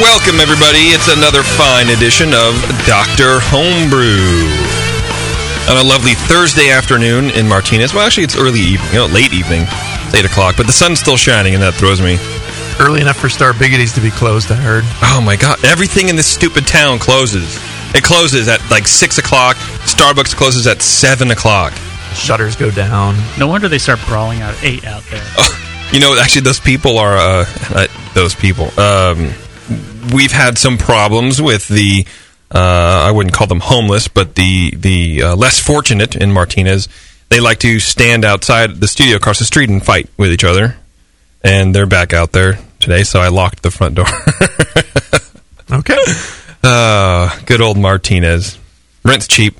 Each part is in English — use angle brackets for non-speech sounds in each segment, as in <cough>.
Welcome, everybody. It's another fine edition of Dr. Homebrew. On a lovely Thursday afternoon in Martinez. Well, actually, it's early evening, you know, late evening. It's 8 o'clock, but the sun's still shining, and that throws me. Early enough for Star Biggities to be closed, I heard. Oh, my God. Everything in this stupid town closes. It closes at like 6 o'clock. Starbucks closes at 7 o'clock. Shutters go down. No wonder they start brawling out at eight out there. <laughs> You know, actually, those people are uh, uh, those people. Um, we've had some problems with the. Uh, I wouldn't call them homeless, but the the uh, less fortunate in Martinez. They like to stand outside the studio across the street and fight with each other, and they're back out there today. So I locked the front door. <laughs> Okay. uh, good old Martinez. Rent's cheap.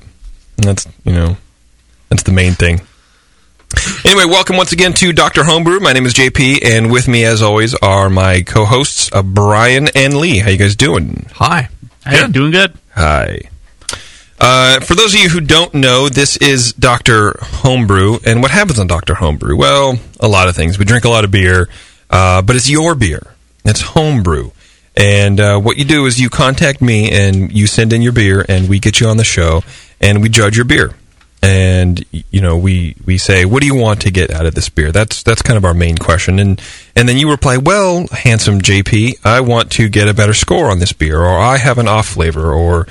And that's you know, that's the main thing. Anyway, welcome once again to Dr. Homebrew. My name is JP, and with me, as always, are my co-hosts, uh, Brian and Lee. How you guys doing? Hi. Hey, doing good. Hi. Uh, for those of you who don't know, this is Dr. Homebrew, and what happens on Dr. Homebrew? Well, a lot of things. We drink a lot of beer, uh, but it's your beer. It's homebrew. And uh, what you do is you contact me, and you send in your beer, and we get you on the show, and we judge your beer. And you know, we, we say, what do you want to get out of this beer? That's that's kind of our main question. And and then you reply, well, handsome JP, I want to get a better score on this beer, or I have an off flavor, or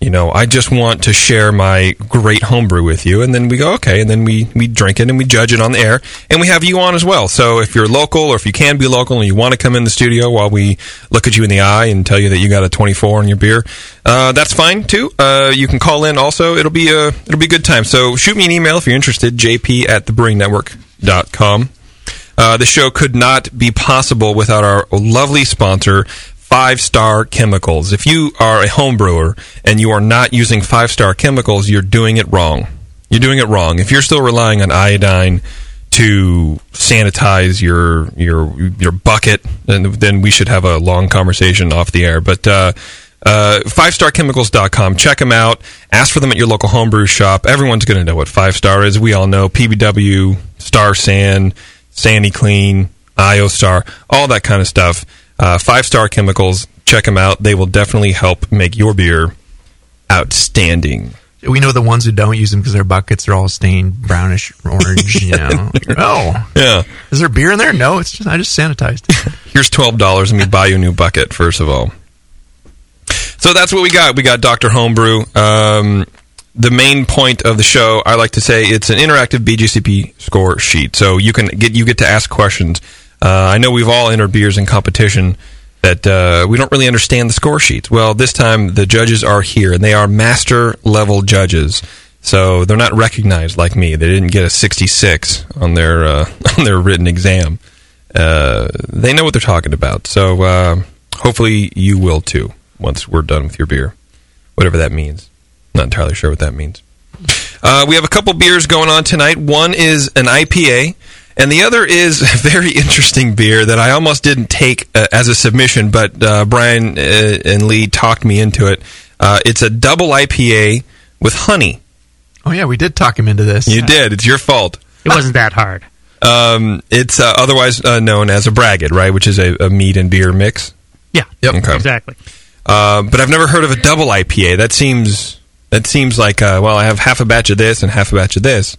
you know, I just want to share my great homebrew with you. And then we go, okay. And then we, we drink it and we judge it on the air. And we have you on as well. So if you're local or if you can be local and you want to come in the studio while we look at you in the eye and tell you that you got a 24 on your beer, uh, that's fine too. Uh, you can call in also. It'll be a, it'll be a good time. So shoot me an email if you're interested, jp at thebrewingnetwork.com. Uh, the show could not be possible without our lovely sponsor, Five Star Chemicals. If you are a home brewer and you are not using Five Star Chemicals, you're doing it wrong. You're doing it wrong. If you're still relying on iodine to sanitize your your your bucket, then then we should have a long conversation off the air. But uh, uh, fivestarchemicals.com. Check them out. Ask for them at your local homebrew shop. Everyone's going to know what Five Star is. We all know PBW, Star San, SaniClean, IOStar, all that kind of stuff. Uh, Five Star Chemicals. Check them out. They will definitely help make your beer outstanding. We know the ones who don't use them because their buckets are all stained brownish orange. You <laughs> know. oh, Yeah. is there beer in there? No, it's just I just sanitized. <laughs> Here's twelve dollars. Let me buy you a new bucket first of all. So that's what we got. We got Doctor Homebrew. Um, the main point of the show, I like to say, it's an interactive BJCP score sheet. So you can get you get to ask questions. Uh, I know we've all entered beers in competition that uh, we don't really understand the score sheets. Well, this time the judges are here, and they are master level judges. So they're not recognized like me. They didn't get a 66 on their uh, <laughs> on their written exam. Uh, they know what they're talking about. So uh, hopefully you will too once we're done with your beer, whatever that means. Not entirely sure what that means. Uh, we have a couple beers going on tonight. One is an IPA, and the other is <laughs> a very interesting beer that I almost didn't take uh, as a submission, but uh, Brian uh, and Lee talked me into it. Uh, it's a double IPA with honey. Oh yeah, we did talk him into this. You did. It's your fault. It wasn't that hard. Um, it's uh, otherwise uh, known as a braggot, right? Which is a, a mead and beer mix. Yeah. Yep. Okay. Exactly. Uh, but I've never heard of a double IPA. That seems that seems like uh, well, I have half a batch of this and half a batch of this.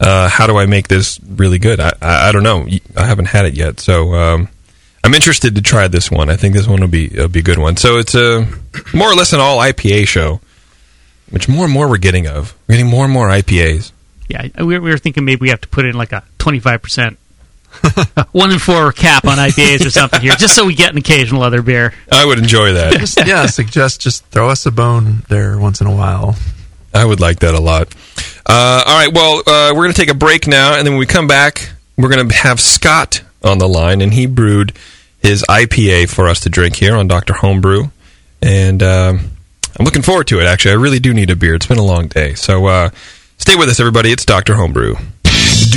Uh, how do I make this really good? I, I, I don't know. I haven't had it yet, so um, I'm interested to try this one. I think this one will be will be a good one. So it's a more or less an all IPA show, which more and more we're getting of. We're getting more and more IPAs. Yeah, we were, we were thinking maybe we have to put in like a 25% <laughs> one in four cap on IPAs or something here, just so we get an occasional other beer. I would enjoy that. Just, yeah, suggest just throw us a bone there once in a while. I would like that a lot. Uh, all right, well, uh, we're going to take a break now, and then when we come back, we're going to have Scott on the line, and he brewed his IPA for us to drink here on Dr. Homebrew. And um, I'm looking forward to it, actually. I really do need a beer. It's been a long day. So uh, stay with us, everybody. It's Dr. Homebrew.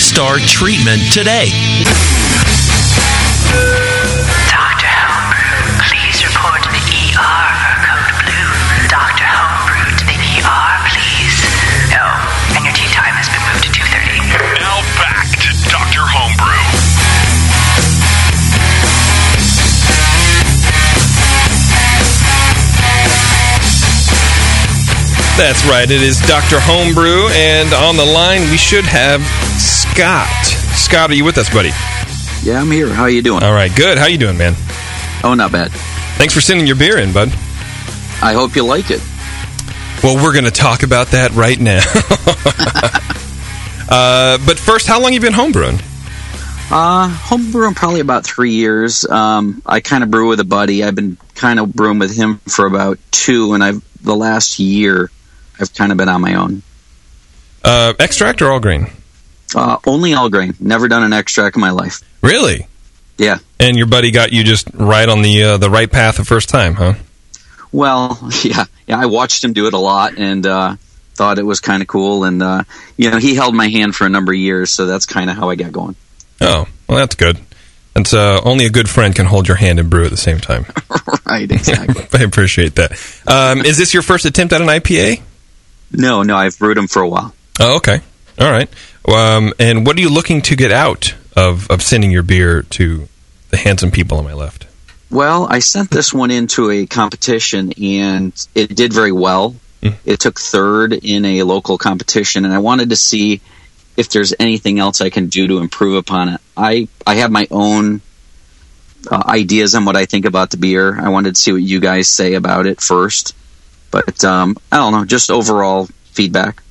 five-star treatment today. That's right. It is Dr. Homebrew, and on the line we should have Scott. Scott, are you with us, buddy? Yeah, I'm here. How you doing? All right, good. How you doing, man? Oh, not bad. Thanks for sending your beer in, bud. I hope you like it. Well, we're going to talk about that right now. <laughs> uh, but first, how long you been homebrewing? Uh, homebrewing probably about three years. Um, I kind of brew with a buddy. I've been kind of brewing with him for about two, and I've the last year I've kind of been on my own. Uh, extract or all grain? Uh, only all grain. Never done an extract in my life. Really? Yeah. And your buddy got you just right on the uh, the right path the first time, huh? Well, <laughs> yeah, yeah. I watched him do it a lot and uh, thought it was kind of cool. And uh, you know, he held my hand for a number of years, so that's kind of how I got going. Oh, well, that's good. It's uh, only a good friend can hold your hand and brew at the same time. <laughs> right, exactly. <laughs> I appreciate that. Um, is this your first attempt at an IPA? No, no, I've brewed them for a while. Oh, okay. All right. Um, and what are you looking to get out of, of sending your beer to the handsome people on my left? Well, I sent this one into a competition and it did very well. Mm. It took third in a local competition, and I wanted to see if there's anything else I can do to improve upon it. I I have my own uh, ideas on what I think about the beer. I wanted to see what you guys say about it first, but um, I don't know, just overall feedback.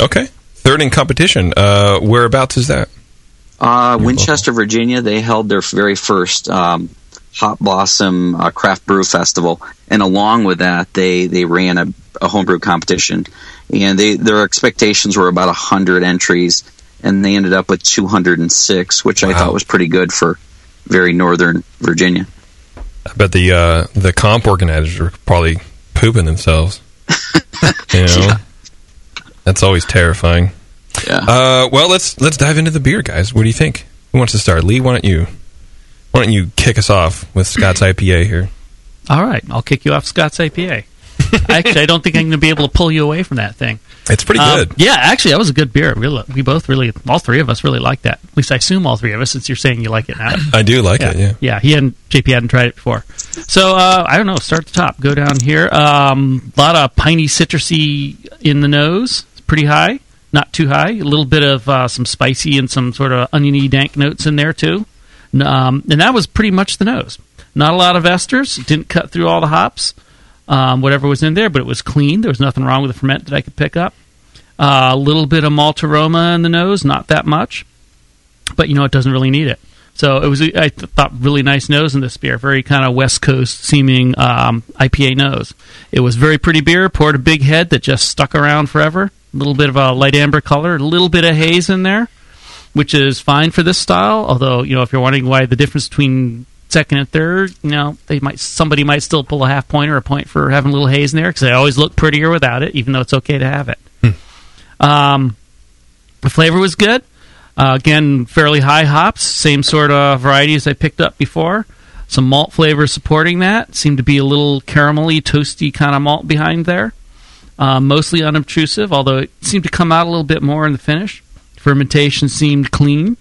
Okay. Third in competition. Uh, whereabouts is that? Uh, Winchester, Virginia, they held their very first um, Hop Blossom uh, Craft Brew Festival, and along with that, they they ran a, a homebrew competition, and they their expectations were about hundred entries, and they ended up with two hundred and six, which I thought was pretty good for very northern Virginia. I bet the uh, the comp organizers are probably pooping themselves. <laughs> you know, that's always terrifying. Yeah. Uh, well, let's let's dive into the beer, guys. What do you think? Who wants to start? Lee, why don't you? Why don't you kick us off with Scott's IPA here? All right, I'll kick you off Scott's IPA. <laughs> actually, I don't think I'm going to be able to pull you away from that thing. It's pretty Um, good. yeah, actually, that was a good beer. Really, we both really, all three of us really like that. At least I assume all three of us, since you're saying you like it now. I do like yeah, it. Yeah. yeah. He hadn't JP hadn't tried it before. So uh, I don't know. Start at the top. Go down here. Um, a lot of piney citrusy in the nose. It's pretty high, not too high. A little bit of uh, some spicy and some sort of oniony dank notes in there too. Um, and that was pretty much the nose. Not a lot of esters. Didn't cut through all the hops. Um, whatever was in there, but it was clean. There was nothing wrong with the ferment that I could pick up. Uh, a little bit of malt aroma in the nose, not that much, but you know it doesn't really need it. So it was, I th- thought, really nice nose in this beer. Very kind of West Coast seeming um, IPA nose. It was very pretty beer. Poured a big head that just stuck around forever. A little bit of a light amber color, a little bit of haze in there. which is fine for this style. Although you know, if you're wondering why the difference between second and third, you know, they might somebody might still pull a half point or a point for having a little haze in there because they always look prettier without it, even though it's okay to have it. Um, the flavor was good. Uh, again, fairly high hops, same sort of varieties I picked up before. Some malt flavor supporting that. Seemed to be a little caramelly, toasty kind of malt behind there. Uh, mostly unobtrusive, although it seemed to come out a little bit more in the finish. Fermentation seemed clean.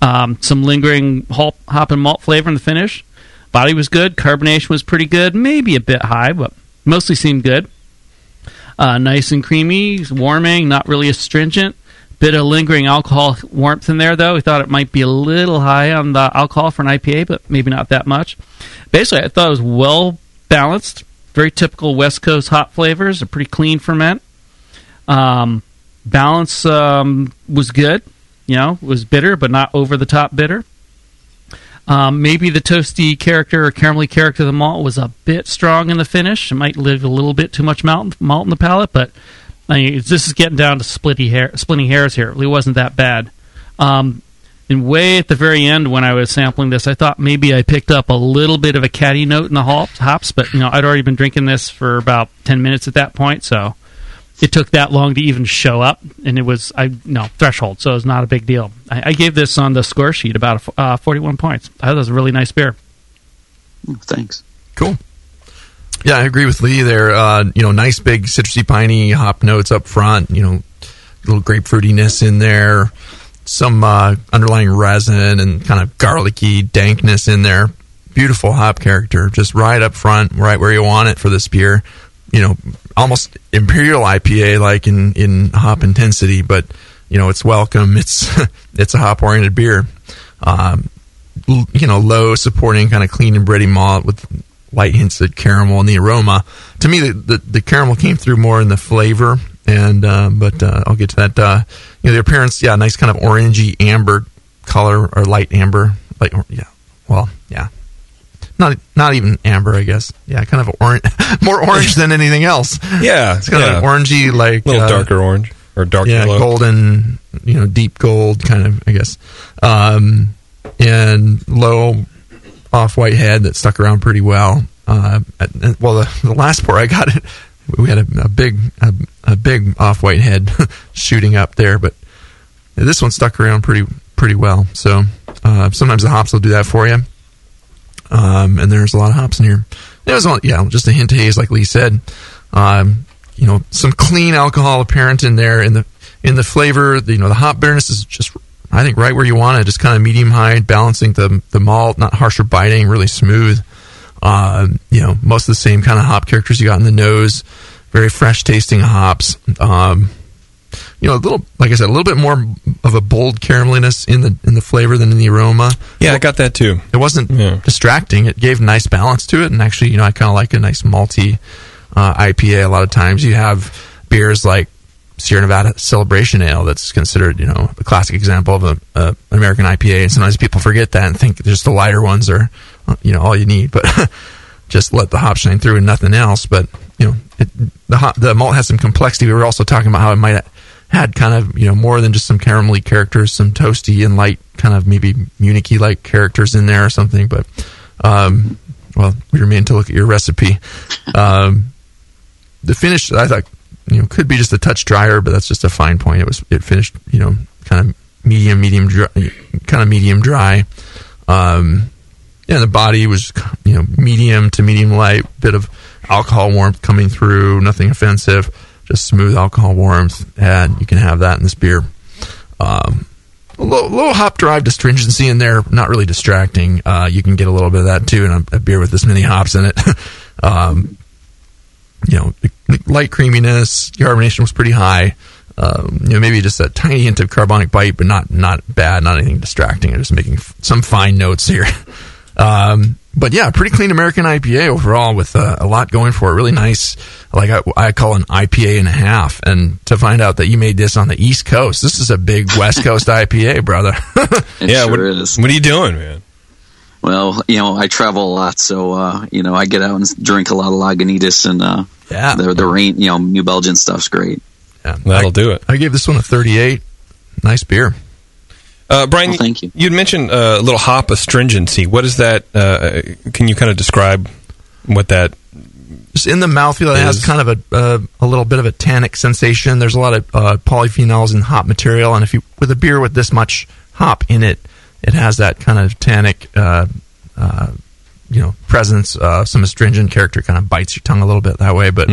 Um, some lingering hop, hop and malt flavor in the finish. Body was good. Carbonation was pretty good. Maybe a bit high, but mostly seemed good. Uh, nice and creamy, warming, not really astringent. Bit of lingering alcohol warmth in there, though. We thought it might be a little high on the alcohol for an IPA, but maybe not that much. Basically, I thought it was well balanced. Very typical West Coast hop flavors. A pretty clean ferment. Um, balance um, was good. You know, was bitter, but not over the top bitter. Um, maybe the toasty character or caramelly character of the malt was a bit strong in the finish. It might leave a little bit too much malt, malt in the palate, but I mean, this is getting down to splitty hair, splitting hairs here. It really wasn't that bad. Um, and way at the very end, when I was sampling this, I thought maybe I picked up a little bit of a catty note in the hops, hops but you know, I'd already been drinking this for about ten minutes at that point, so it took that long to even show up, and it was I no threshold, so it was not a big deal. I, I gave this on the score sheet about uh, forty-one points. I thought it was a really nice beer. Thanks. Cool. Yeah, I agree with Lee there. Uh, you know, nice big citrusy piney hop notes up front. You know, little grapefruitiness in there, some uh, underlying resin and kind of garlicky dankness in there. Beautiful hop character, just right up front, right where you want it for this beer. You know, almost imperial IPA like in in hop intensity, but you know it's welcome. It's <laughs> it's a hop oriented beer. Um, you know, low supporting kind of clean and bready malt with light hints of caramel and the aroma. To me, the, the, the caramel came through more in the flavor, and uh, but uh, I'll get to that. Uh, you know, the appearance, yeah, nice kind of orangey amber color or light amber, or- yeah, well, yeah. Not, not even amber, I guess. Yeah, kind of orange, <laughs> more orange than anything else. Yeah, It's kind yeah. of orangey, like a little uh, darker orange or dark yeah, yellow. golden, you know, deep gold kind of, I guess. Um, and low off white head that stuck around pretty well. Uh, and- well, the, the last pour I got it, we had a, a big, a, a big off white head <laughs> shooting up there, but this one stuck around pretty, pretty well. So uh, sometimes the hops will do that for you. Um, and there's a lot of hops in here. It was, yeah, just a hint of haze, like Lee said. Um, you know, some clean alcohol apparent in there in the in the flavor. The, you know, the hop bitterness is just, I think, right where you want it. Just kind of medium high, balancing the the malt, not harsh or biting, really smooth. Um, you know, most of the same kind of hop characters you got in the nose. Very fresh tasting hops. Um, you know, a little, like I said, a little bit more of a bold carameliness in the in the flavor than in the aroma. Yeah, I got that too. It wasn't Yeah. distracting. It gave nice balance to it, and actually, you know, I kind of like a nice malty uh, IPA. A lot of times, you have beers like Sierra Nevada Celebration Ale, that's considered, you know, a classic example of a, a, an American IPA. And sometimes people forget that and think just the lighter ones are, you know, all you need. But <laughs> just let the hop shine through and nothing else. But you know, it, the hop, the malt has some complexity. We were also talking about how it might had kind of you know more than just some caramelly characters, some toasty and light kind of maybe Municky like characters in there or something. But um, well, we remain to look at your recipe. Um, the finish, I thought, you know, could be just a touch drier, but that's just a fine point. It was it finished, you know, kind of medium, medium, dry, kind of medium dry. Um, yeah, the body was you know medium to medium light, bit of alcohol warmth coming through, nothing offensive, just smooth alcohol warmth, and you can have that in this beer. Um, a little, little hop drive astringency in there, not really distracting. Uh, you can get a little bit of that too in a, a beer with this many hops in it. <laughs> um, you know, light creaminess, carbonation was pretty high. Um, you know, maybe just a tiny hint of carbonic bite, but not not bad, not anything distracting. I'm just making f- some fine notes here. <laughs> Um, but yeah, pretty clean American IPA overall with uh, a lot going for it. Really nice, like I, I call an IPA and a half. And to find out that you made this on the East Coast, this is a big West Coast <laughs> IPA, brother. It yeah, sure what, is. what are you doing, man? Well, you know, I travel a lot, so uh, you know, I get out and drink a lot of Lagunitas and uh, yeah, the the rain, you know, New Belgium stuff's great. yeah. That'll I, do it. I gave this one a 38. Nice beer. Uh, Brian, Well, thank you. You'd mentioned uh, a little hop astringency. What is that? Uh, can you kind of describe what that? just in the mouthfeel, it has kind of a uh, a little bit of a tannic sensation. There's a lot of uh, polyphenols in hop material, and if you with a beer with this much hop in it, it has that kind of tannic, uh, uh, you know, presence. Uh, some astringent character kind of bites your tongue a little bit that way, but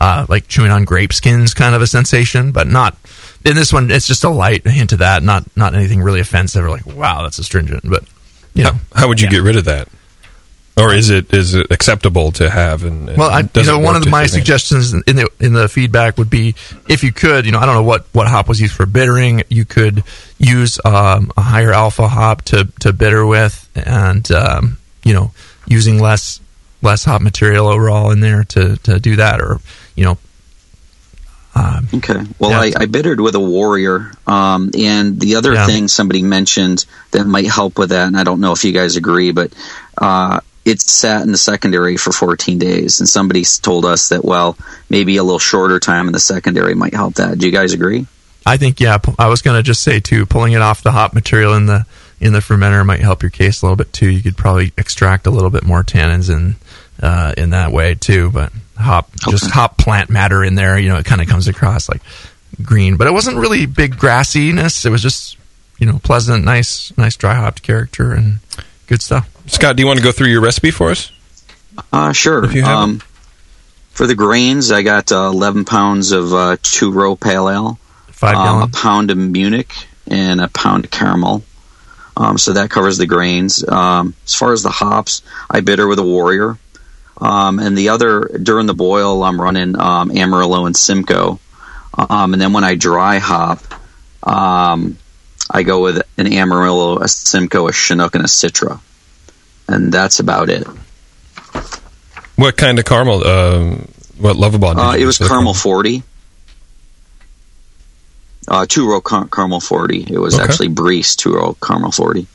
uh, like chewing on grape skins, kind of a sensation, but not. In this one, it's just a light hint of that, not not anything really offensive or like, wow, that's astringent. But you know, How, how would you get rid of that? Or is it is it acceptable to have? And, and Well, I, you know, one of my suggestions in the in the feedback would be if you could, you know, I don't know what what hop was used for bittering. You could use um, a higher alpha hop to to bitter with, and um, you know, using less less hop material overall in there to to do that, or you know, um, Okay. Well, Yeah. I, I bittered with a warrior, um, and the other Yeah. thing somebody mentioned that might help with that, and I don't know if you guys agree, but uh, it sat in the secondary for 14 days, and somebody told us that well, maybe a little shorter time in the secondary might help that. Do you guys agree? I think yeah. I was going to just say too, pulling it off the hop material in the in the fermenter might help your case a little bit too. You could probably extract a little bit more tannins in uh, in that way too. But hop, just hop plant matter in there, you know, it kind of comes across like green, but it wasn't really big grassiness. It was just you know pleasant, nice, nice dry hopped character and good stuff. Scott, do you want to go through your recipe for us? Uh, sure. If you have um, for the grains, I got uh, 11 pounds of uh, two row pale ale. Five um, a pound of Munich and a pound of caramel. Um, so that covers the grains. Um, as far as the hops, I bitter with a Warrior. Um, and the other, during the boil, I'm running um, Amarillo and Simcoe. Um, and then when I dry hop, um, I go with an Amarillo, a Simcoe, a Chinook, and a Citra. And that's about it. What kind of caramel? Uh, what Lovibond? Uh, it was caramel 40. Uh, two row car- caramel 40. It was Okay. actually Briess two row caramel 40.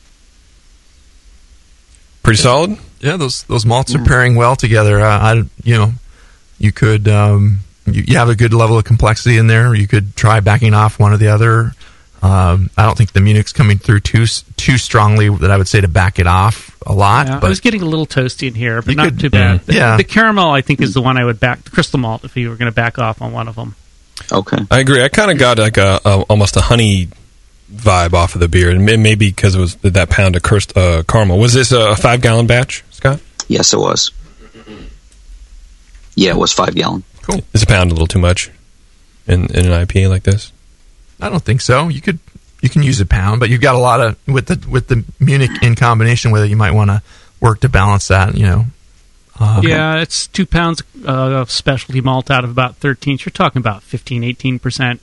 Pretty solid. Yeah, those those malts are pairing well together. Uh, I, you know, you could um, you, you have a good level of complexity in there. You could try backing off one or the other. Um, I don't think the Munich's coming through too too strongly that I would say to back it off a lot. Yeah, I was getting a little toasty in here, but not could- too bad. Mm. The, Yeah. the caramel, I think, is the one I would back. The crystal malt, if you were going to back off on one of them. Okay. I agree. I kind of got like a, a almost a honey vibe off of the beer, and maybe because it was that pound of cursed, uh, caramel. Was this a five gallon batch, Scott? Yes, it was. Yeah, it was five gallon. Cool. Is a pound a little too much in in an IPA like this? I don't think so. You could you can use a pound, but you've got a lot of with the with the Munich in combination with it. You might want to work to balance that. You know, uh, Yeah, it's two pounds uh, of specialty malt out of about 13. So You're talking about 15, 18 percent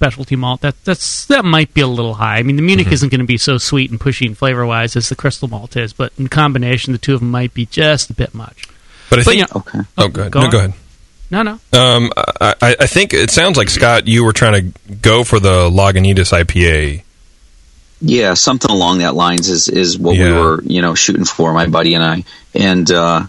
specialty malt. That that's that might be a little high. I mean, the Munich isn't going to be so sweet and pushy and flavor wise as the crystal malt is, but in combination, the two of them might be just a bit much. But I But think. you know, Okay. oh, go ahead. go no, on. go ahead. no, no. Um, I, I I think it sounds like Scott, you were trying to go for the Lagunitas IPA. Yeah, something along that lines is is what we were, you know, shooting for, my buddy and I. And uh,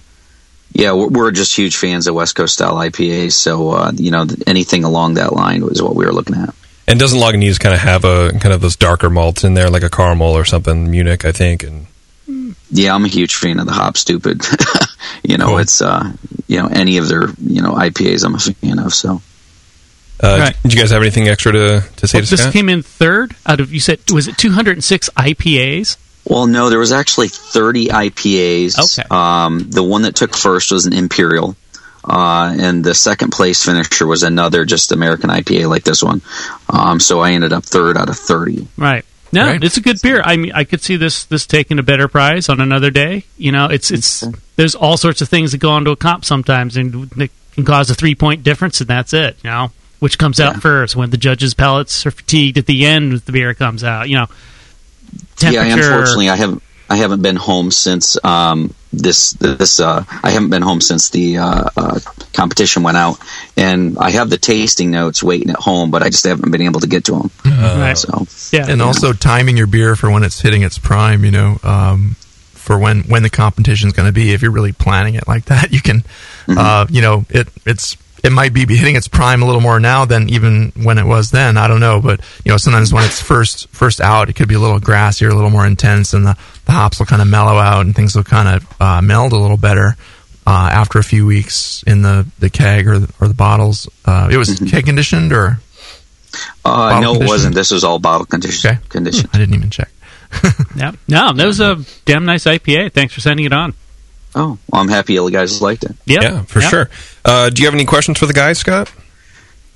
yeah, we're, we're just huge fans of West Coast style IPAs. So uh, you know, anything along that line was what we were looking at. And doesn't Lagunitas kind of have a kind of those darker malts in there, like a caramel or something? Munich, I think. And Yeah, I'm a huge fan of the Hop Stoopid. <laughs> you know, Cool. it's uh, you know, any of their you know IPAs, I'm a fan of. So uh, Right. did you guys have anything extra to, to say Well, to this Scott? came in third out of you said was it 206 IPAs? Well, no, there was actually 30 IPAs. Okay. Um, the one that took first was an Imperial. Uh, and the second place finisher was another just American IPA like this one. Um, so I ended up third out of 30. Right. No, Right. it's a good beer. I mean, I could see this this taking a better prize on another day. You know, it's it's there's all sorts of things that go into a comp sometimes, and they can cause a three point difference, and that's it. You know, which comes out first when the judges' palates are fatigued at the end, the beer comes out. You know, temperature. Yeah, unfortunately, I haven't I haven't been home since um, this this uh, I haven't been home since the uh, uh, competition went out, and I have the tasting notes waiting at home, but I just haven't been able to get to them. right. So yeah, and also timing your beer for when it's hitting its prime. You know, um, for when when the competition's going to be. If you're really planning it like that, <laughs> you can, uh, you know, it it's it might be hitting its prime a little more now than even when it was then. I don't know, but you know, sometimes when it's first first out, it could be a little grassier, a little more intense, and the, the hops will kind of mellow out and things will kind of uh, meld a little better uh, after a few weeks in the, the keg or the, or the bottles. Uh, it was keg conditioned or Uh, no, it wasn't. This was all bottle condition. okay Condition. I didn't even check. <laughs> Yeah. No, that was a damn nice IPA. Thanks for sending it on. Oh, well, I'm happy you guys liked it. Yep. Yeah, for Yep. sure. Uh, do you have any questions for the guys, Scott?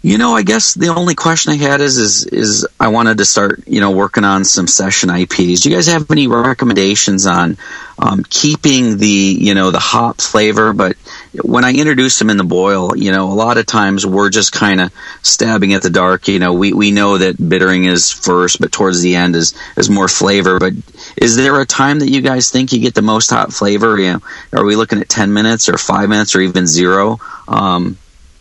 You know, I guess the only question I had is is is I wanted to start, you know, working on some session IPs. Do you guys have any recommendations on um, keeping the, you know, the hop flavor? But when I introduce them in the boil, you know, a lot of times we're just kind of stabbing at the dark. You know, we we know that bittering is first, but towards the end is is more flavor. But is there a time that you guys think you get the most hop flavor? You know, are we looking at ten minutes or five minutes or even zero? Um,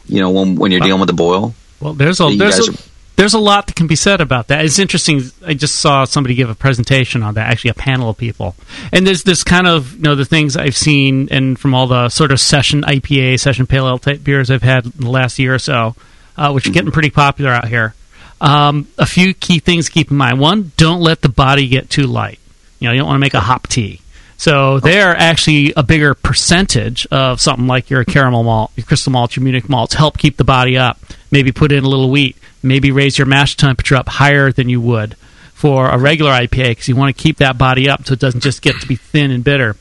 you know, when when you're dealing with the boil. Well, there's a there's a, are- there's a lot that can be said about that. It's interesting. I just saw somebody give a presentation on that. Actually, a panel of people, and there's this kind of you know the things I've seen, and from all the sort of session IPA, session pale ale type beers I've had in the last year or so, uh, which are getting pretty popular out here. Um, a few key things to keep in mind. One, don't let the body get too light. You know, you don't want to make a hop tea. So they're actually a bigger percentage of something like your caramel malt, your crystal malt, your Munich malts. Help keep the body up. Maybe put in a little wheat. Maybe raise your mash temperature up higher than you would for a regular IPA because you want to keep that body up so it doesn't just get to be thin and bitter.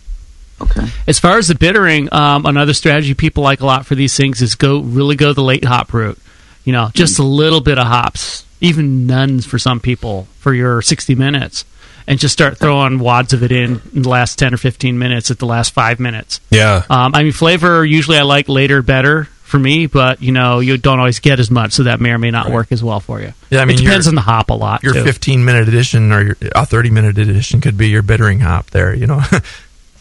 Okay. As far as the bittering, um, another strategy people like a lot for these things is go really go the late hop route. You know, just a little bit of hops, even nuns for some people for your 60 minutes, and just start throwing wads of it in, in the last 10 or 15 minutes at the last five minutes. Yeah. Um, I mean, flavor usually I like later better for me, but you know you don't always get as much, so that may or may not work as well for you. Yeah, I mean, it depends your- on the hop a lot. Your too. 15 minute edition or your a 30 minute edition could be your bittering hop there. You know. <laughs>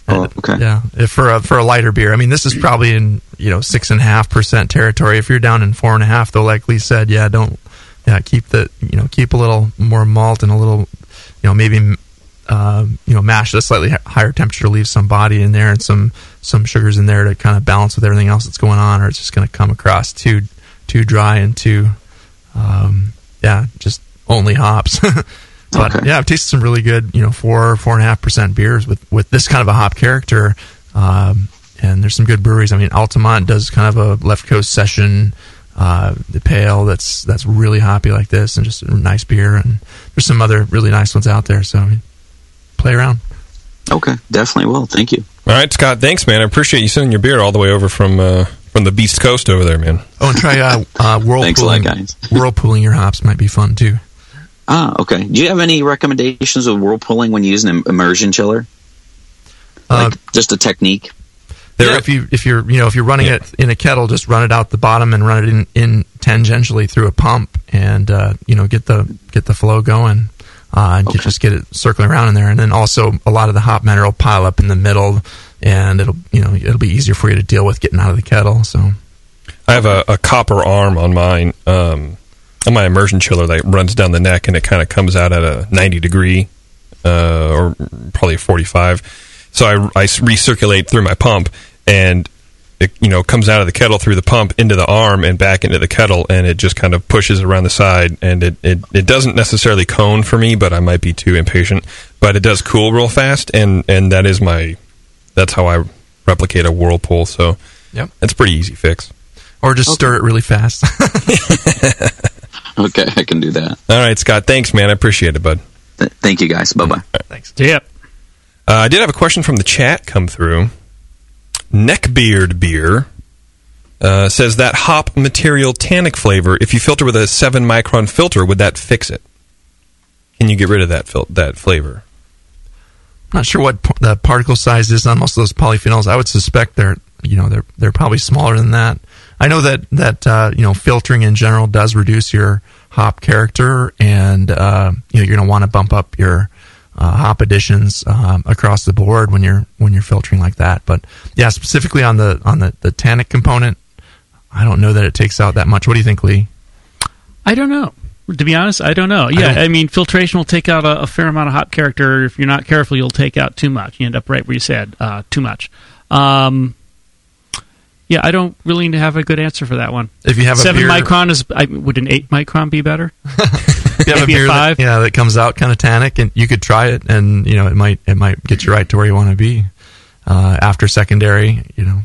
Oh, okay. Yeah, if for a for a lighter beer, I mean, this is probably in you know six and a half percent territory. If you're down in four and a half, though, like Lee said, yeah, don't yeah keep the you know keep a little more malt and a little you know maybe uh, you know mash at a slightly higher temperature, leave some body in there and some some sugars in there to kind of balance with everything else that's going on, or it's just going to come across too too dry and too um, yeah just only hops. <laughs> But Okay. yeah, I've tasted some really good, you know, four four and a half percent beers with with this kind of a hop character. Um, and there's some good breweries. I mean, Altamont does kind of a left coast session, uh, the pale that's that's really hoppy like this, and just a nice beer. And there's some other really nice ones out there. So I mean, play around. Okay. Definitely will. Thank you. All right, Scott. Thanks, man. I appreciate you sending your beer all the way over from uh, from the Beast Coast over there, man. Oh, and try uh, <laughs> uh, Thanks a lot, whirlpooling. guys. whirlpooling your hops might be fun too. Ah, okay. Do you have any recommendations of whirlpooling when using an immersion chiller? Uh, Like just a technique. There- yeah, if you if you're you know if you're running Yeah. it in a kettle, just run it out the bottom and run it in, in tangentially through a pump, and uh, you know get the get the flow going, uh, and Okay. just get it circling around in there. And then also a lot of the hop matter will pile up in the middle, and it'll you know it'll be easier for you to deal with getting out of the kettle. So I have a, a copper arm on mine, um, on my immersion chiller that runs down the neck, and it kind of comes out at a 90 degree, uh, or probably a 45. So I, I recirculate through my pump, and it you know comes out of the kettle through the pump into the arm and back into the kettle, and it just kind of pushes around the side, and it, it, it doesn't necessarily cone for me, but I might be too impatient. But it does cool real fast, and and that is my that's how I replicate a whirlpool. So Yep. it's a pretty easy fix. or just stir it really fast. <laughs> <laughs> Okay, I can do that. All right, Scott. Thanks, man. I appreciate it, bud. Th- thank you, guys. Bye bye. Thanks. Yep. Uh, I did have a question from the chat come through. Neckbeard Beer uh, says that hop material tannic flavor. If you filter with a seven micron filter, would that fix it? Can you get rid of that fil- that flavor? I'm not sure what p- the particle size is on most of those polyphenols. I would suspect they're you know they're they're probably smaller than that. I know that that uh, you know filtering in general does reduce your hop character, and uh, you know you're going to want to bump up your uh, hop additions um, across the board when you're when you're filtering like that. But yeah, specifically on the on the the tannic component, I don't know that it takes out that much. What do you think, Lee? I don't know. To be honest, I don't know. Yeah, I, don't- mean, filtration will take out a, a fair amount of hop character. If you're not careful, you'll take out too much. You end up right where you said, uh, too much. Um, Yeah, I don't really need to have a good answer for that one. If you have a Seven beer, micron is I, would an eight micron be better? <laughs> if you have a maybe a that, yeah, that comes out kind of tannic, and you could try it, and you know it might it might get you right to where you want to be uh, after secondary. You know,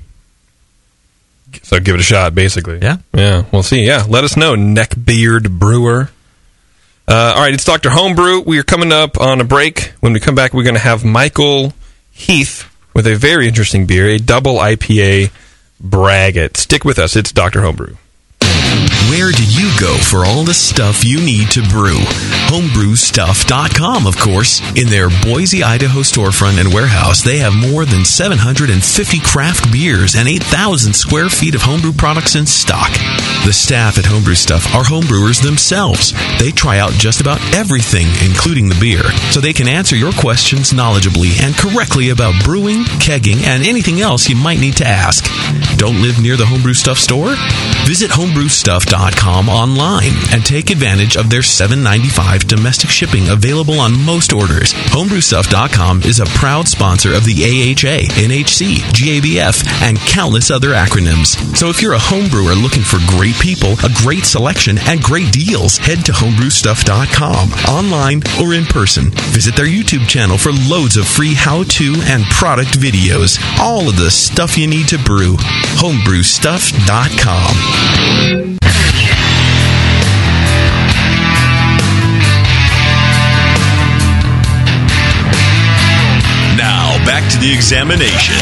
So give it a shot, basically. Yeah. Yeah. We'll see. Yeah. Let us know. Neckbeard Brewer. Uh, all right. It's Dr. Homebrew. We are coming up on a break. When we come back, we're going to have Michael Heath with a very interesting beer, a double IPA Brag Braggot. Stick with us. It's Dr. Homebrew. Where do you go for all the stuff you need to brew? Homebrewstuff.com, of course. In their Boise, Idaho storefront and warehouse, they have more than 750 craft beers and 8,000 square feet of homebrew products in stock. The staff at Homebrew Stuff are homebrewers themselves. They try out just about everything, including the beer, so they can answer your questions knowledgeably and correctly about brewing, kegging, and anything else you might need to ask. Don't live near the Homebrew Stuff store? Visit homebrewstuff.com online and take advantage of their $7.95 domestic shipping available on most orders. Homebrewstuff.com is a proud sponsor of the AHA, NHC, GABF, and countless other acronyms. So if you're a homebrewer looking for great people, a great selection, and great deals, head to homebrewstuff.com, online or in person. Visit their YouTube channel for loads of free how-to and product videos. All of the stuff you need to brew. homebrewstuff.com. to the examination.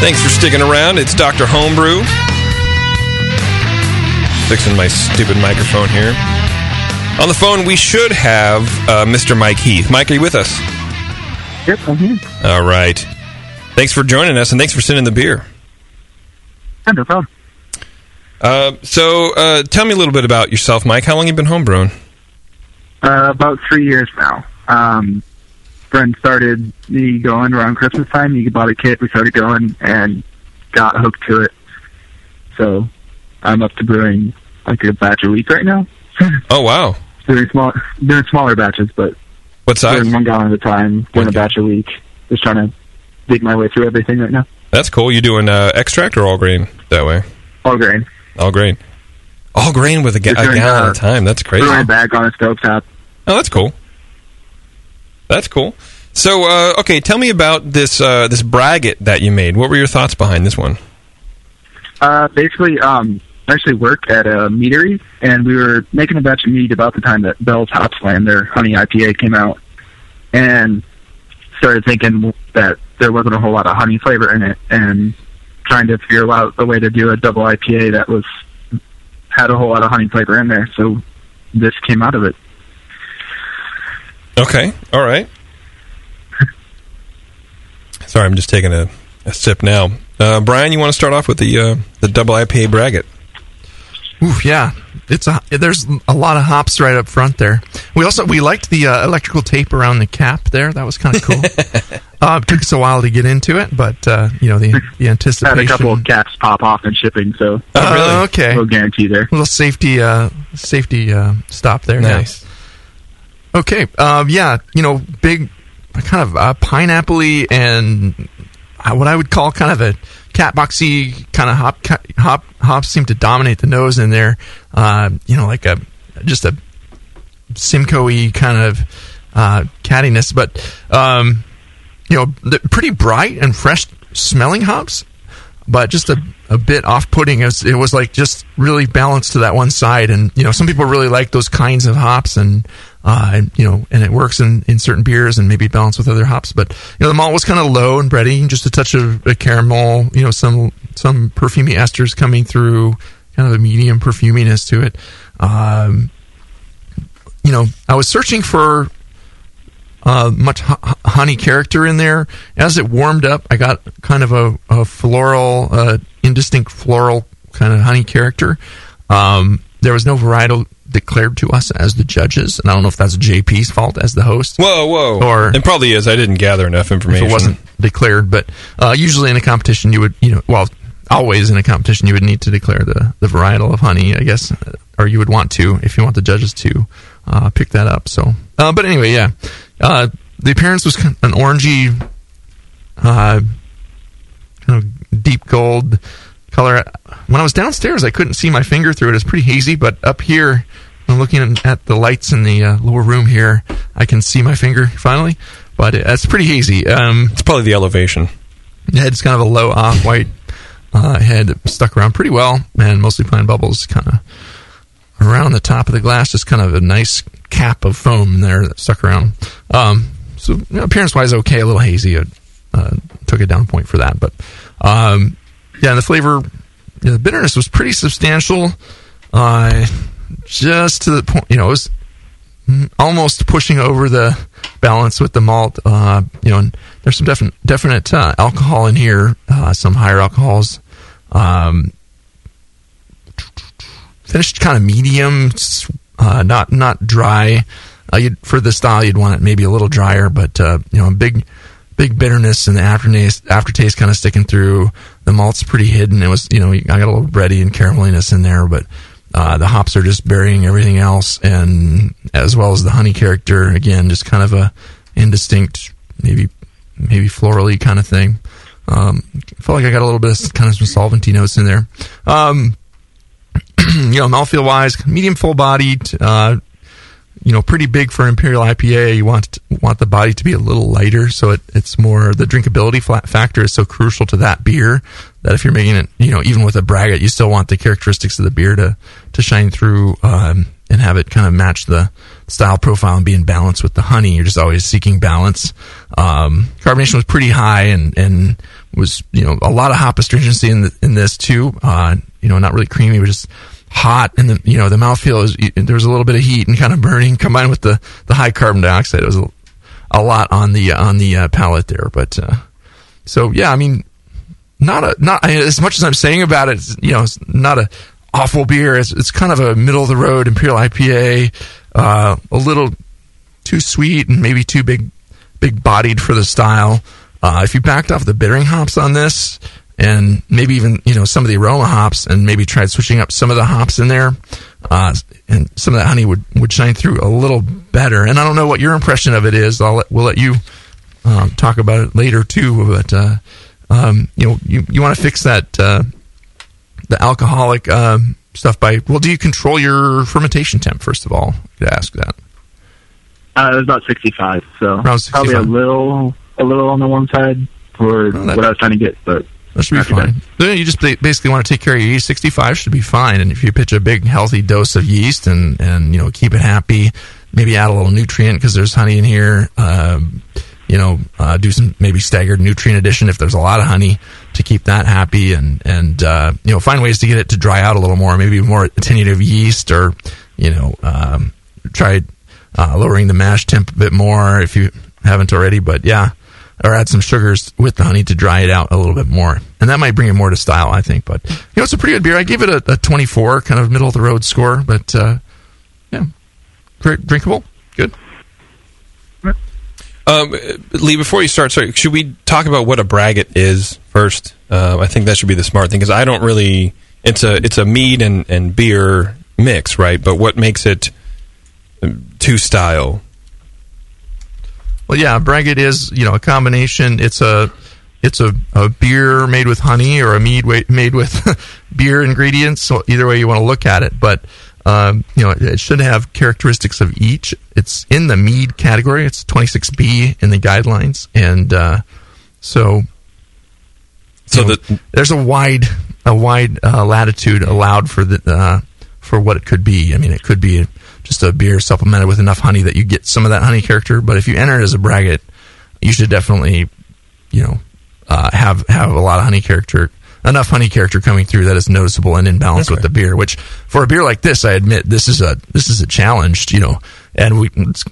Thanks for sticking around. It's Dr. Homebrew. Fixing my stupid microphone here. On the phone, we should have uh, Mr. Mike Heath. Mike, are you with us? Yep, I'm here. All right. Thanks for joining us, and thanks for sending the beer. Yeah, no problem. Uh, so, uh, tell me a little bit about yourself, Mike. How long you been homebrewing? Uh, about three years now. Um, friend started me going around Christmas time. He bought a kit. We started going and got hooked to it. So I'm up to brewing like a batch a week right now. <laughs> Oh, wow. doing small, doing smaller batches, but What size? doing one gallon at a time, doing a batch a week. Just trying to dig my way through everything right now. That's cool. You doing uh, extract or all grain that way? All grain. All grain. All grain with a, ga- a gallon uh, at a time. That's crazy. Brewing bag on a stove top. Oh, that's cool. That's cool. So, uh, okay, tell me about this uh, this braggot that you made. What were your thoughts behind this one? Uh, basically, um, I actually work at a meadery, and we were making a batch of mead about the time that Bell's Hopslam, their honey IPA, came out, and started thinking that there wasn't a whole lot of honey flavor in it, and trying to figure out a way to do a double IPA that was had a whole lot of honey flavor in there. So this came out of it. Okay, all right. <laughs> Sorry, I'm just taking a, a sip now. Uh, Brian, you want to start off with the uh, the double IPA braggot? Ooh, yeah, it's a there's a lot of hops right up front there. We also we liked the uh, electrical tape around the cap there. That was kind of cool. <laughs> uh, it took us a while to get into it, but uh, you know the the Had anticipation. a couple of caps pop off in shipping, so Oh, really? Okay. no guarantee there. A little safety uh, safety uh, stop there. yeah. Nice. Okay. Um, yeah, you know, big, kind of uh, pineapple-y and uh, what I would call kind of a catboxy kind of hop. Hop hops seem to dominate the nose in there. Uh, you know, like a just a Simcoe-y kind of uh, cattiness, but um, you know, pretty bright and fresh smelling hops, but just a, a bit off putting. It was, it was like just really balanced to that one side. And, you know, some people really like those kinds of hops and, uh, and, you know, and it works in, in certain beers and maybe balanced with other hops. But, you know, the malt was kind of low and bready, just a touch of a caramel, you know, some, some perfumey esters coming through, kind of a medium perfuminess to it. Um, you know, I was searching for uh, much hu- honey character in there. As it warmed up, I got kind of a, a floral, uh, indistinct floral kind of honey character. Um, there was no varietal declared to us as the judges, and I don't know if that's JP's fault as the host. Whoa, whoa. Or- it probably is. I didn't gather enough If information. it wasn't declared, but uh, usually in a competition, you would, you know, well, always in a competition, you would need to declare the, the varietal of honey, I guess, or you would want to if you want the judges to uh, pick that up. So, uh, but anyway, yeah, Uh, the appearance was an orangey, uh, kind of deep gold color. When I was downstairs, I couldn't see my finger through it. It's pretty hazy, but up here, I'm looking at the lights in the uh, lower room here. I can see my finger finally, but it's pretty hazy. Um, It's probably the elevation. the head's kind of a low off white uh, head stuck around pretty well, and mostly pine bubbles kind of around the top of the glass, just kind of a nice cap of foam there that stuck around. Um, so you know, appearance wise, okay, a little hazy. I uh, took it down point for that, but um, yeah, and the flavor, yeah, the bitterness was pretty substantial. Uh, just to the point, you know, it was almost pushing over the balance with the malt. Uh, you know, and there's some definite definite uh, alcohol in here, uh, some higher alcohols. Um, finished kind of medium, uh, not not dry. Uh, for the style, you'd want it maybe a little drier, but uh, you know, big big bitterness and the aftertaste aftertaste kind of sticking through. The malt's pretty hidden. It was you know I got a little bready and carameliness in there, but uh, the hops are just burying everything else, and as well as the honey character. Again, just kind of a indistinct, maybe maybe florally kind of thing. Um, felt like I got a little bit of kind of some solventy notes in there. Um, <clears throat> you know, mouthfeel wise, medium full bodied, uh, you know, pretty big for Imperial IPA. You want want the body to be a little lighter, so it, it's more the drinkability factor is so crucial to that beer that if you're making it, you know, even with a braggot, you still want the characteristics of the beer to to shine through um, and have it kind of match the style profile and be in balance with the honey. You're just always seeking balance. Um, carbonation was pretty high and and was you know a lot of hop astringency in the, in this too. Uh, you know, not really creamy, but just hot and the you know the mouthfeel is there was a little bit of heat and kind of burning combined with the the high carbon dioxide. It was a, a lot on the on the uh, palate there but uh, so yeah i mean not a not as much as i'm saying about it you know it's not a awful beer. It's, it's kind of a middle of the road imperial ipa uh, a little too sweet and maybe too big big bodied for the style. Uh, if you backed off the bittering hops on this and maybe even you know some of the aroma hops and maybe tried switching up some of the hops in there uh, and some of that honey would, would shine through a little better. And i don't know what your impression of it is. I'll let, we'll let you um, talk about it later too but uh, um, you know you, you want to fix that uh, the alcoholic um, stuff by well do you control your fermentation temp first of all? I could ask that. Uh, it was about 65, so Around probably a little, a little on the one side for that- what I was trying to get, but That should be fine. Then you just basically want to take care of your yeast. 65 should be fine. And if you pitch a big healthy dose of yeast and, and, you know, keep it happy, maybe add a little nutrient because there's honey in here. Um, you know, uh, do some maybe staggered nutrient addition if there's a lot of honey to keep that happy and, and, uh, you know, find ways to get it to dry out a little more, maybe more attenuative yeast or, you know, um, try, uh, lowering the mash temp a bit more if you haven't already. But yeah, or add some sugars with the honey to dry it out a little bit more. And that might bring it more to style, I think. But, you know, it's a pretty good beer. I give it a, a 24, kind of middle of the road score. But, uh, yeah, great, drinkable, good. Um, Lee, before you start, sorry, should we talk about what a braggot is first? Uh, I think that should be the smart thing because I don't really. It's a it's a mead and, and beer mix, right? But what makes it um, two style? Well, yeah, braggot is you know a combination. It's a it's a, a beer made with honey or a mead wa- made with <laughs> beer ingredients. So either way you want to look at it, but um, you know it, it should have characteristics of each. It's in the mead category. It's 26B in the guidelines, and uh, so So know, that there's a wide a wide uh, latitude allowed for the uh, for what it could be. I mean, it could be just a beer supplemented with enough honey that you get some of that honey character. But if you enter it as a braggot, you should definitely, you know, uh, have have a lot of honey character, enough honey character coming through that is noticeable and in balance with the beer. Which for a beer like this, I admit this is a this is a challenge. You know, and we,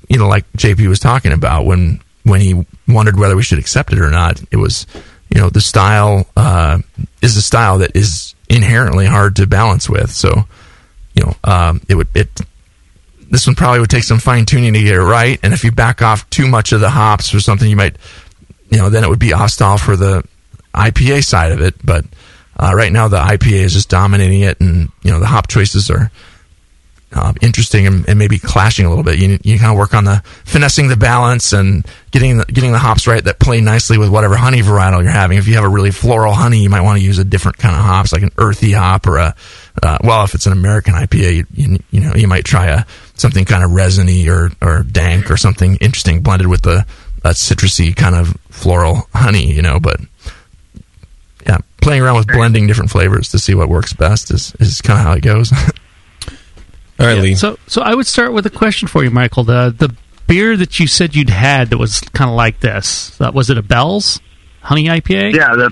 you know, like JP was talking about when when he wondered whether we should accept it or not. It was, you know, the style uh, is a style that is inherently hard to balance with. So, you know, um, it would it this one probably would take some fine tuning to get it right. And if you back off too much of the hops or something, you might, you know, then it would be hostile for the IPA side of it. But uh, right now, the IPA is just dominating it, and you know, the hop choices are uh, interesting and, and maybe clashing a little bit. You you kind of work on the finessing the balance and getting the, getting the hops right that play nicely with whatever honey varietal you're having. If you have a really floral honey, you might want to use a different kind of hops, like an earthy hop or a uh, well, if it's an American IPA, you, you, you know you might try a something kind of resiny or or dank or something interesting blended with the a citrusy kind of floral honey, you know, but yeah, playing around with blending different flavors to see what works best is, is kind of how it goes. <laughs> All right, Lee. So, so I would start with a question for you, Michael. The the beer that you said you'd had that was kind of like this. That was it a Bell's Honey IPA? Yeah, the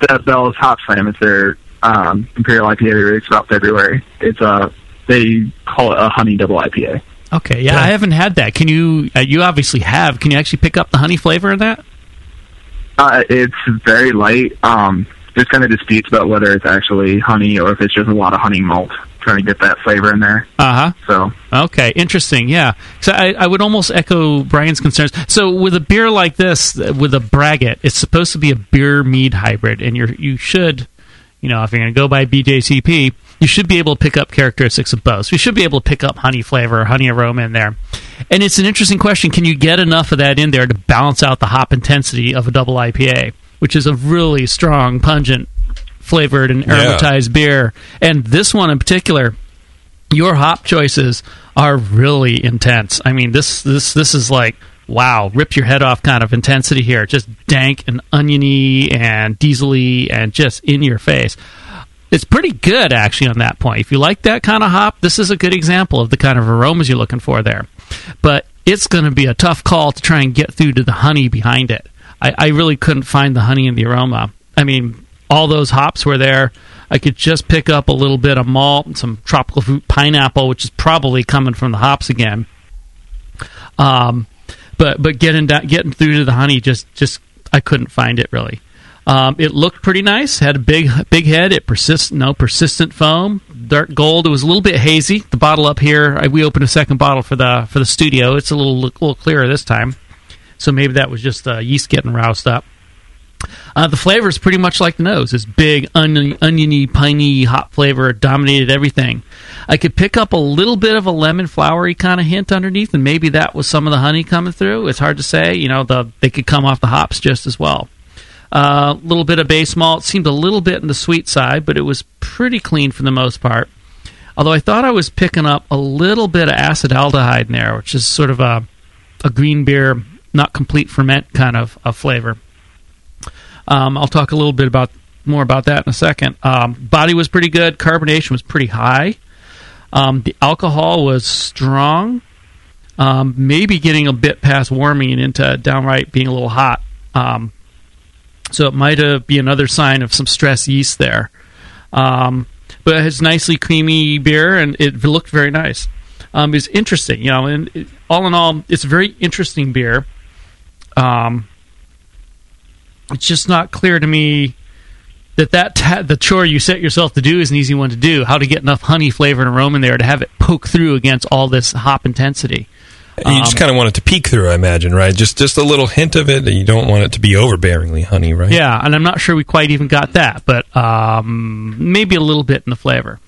the Bell's Hopslam is their um, Imperial IPA they released about February. It's a they call it a honey double IPA. Okay, yeah, I haven't had that. Can you? Uh, you obviously have. Can you actually pick up the honey flavor in that? Uh, it's very light. Um, there's kind of disputes about whether it's actually honey or if it's just a lot of honey malt trying to get that flavor in there. Uh huh. So Okay, interesting. Yeah. So I, I would almost echo Brian's concerns. So with a beer like this, uh, with a braggot, it's supposed to be a beer mead hybrid, and you're you should, you know, if you're going to go by BJCP, you should be able to pick up characteristics of both. So you should be able to pick up honey flavor, or honey aroma in there. And it's an interesting question: Can you get enough of that in there to balance out the hop intensity of a double IPA, which is a really strong, pungent, flavored and Yeah. aromatized beer? And this one in particular, your hop choices are really intense. I mean, this this this is like wow, rip your head off kind of intensity here. Just dank and oniony and diesely and just in your face. It's pretty good actually on that point. If you like that kind of hop, this is a good example of the kind of aromas you're looking for there. But it's going to be a tough call to try and get through to the honey behind it. I, I really couldn't find the honey in the aroma. I mean, all those hops were there. I could just pick up a little bit of malt and some tropical fruit pineapple, which is probably coming from the hops again. Um, but but getting getting through to the honey, just just I couldn't find it really. Um, it looked pretty nice. Had a big big head. It persist no persistent foam, dark gold. It was a little bit hazy. The bottle up here, I, we opened a second bottle for the for the studio. It's a little little clearer this time. So maybe that was just uh, yeast getting roused up. Uh, the flavor is pretty much like the nose. This big, onion, oniony, piney, hot flavor dominated everything. I could pick up a little bit of a lemon flowery kind of hint underneath, and maybe that was some of the honey coming through. It's hard to say. You know, the they could come off the hops just as well. A uh, little bit of base malt seemed a little bit in the sweet side, but it was pretty clean for the most part. Although I thought I was picking up a little bit of acetaldehyde in there, which is sort of a a green beer, not complete ferment kind of a flavor. Um, I'll talk a little bit about more about that in a second. Um, body was pretty good. Carbonation was pretty high. Um, the alcohol was strong. Um, maybe getting a bit past warming and into downright being a little hot. Um, so it might have be another sign of some stress yeast there. Um, but it's nicely creamy beer, and it looked very nice. Um, it's interesting, you know, and it, all in all, it's a very interesting beer. Um, it's just not clear to me that that ta- the chore you set yourself to do is an easy one to do. How to get enough honey flavor and aroma in there to have it poke through against all this hop intensity. You just Um, kind of want it to peek through, I imagine, right? Just just a little hint of it. You don't want it to be overbearingly honey, right? Yeah, and I'm not sure we quite even got that, but um, maybe a little bit in the flavor.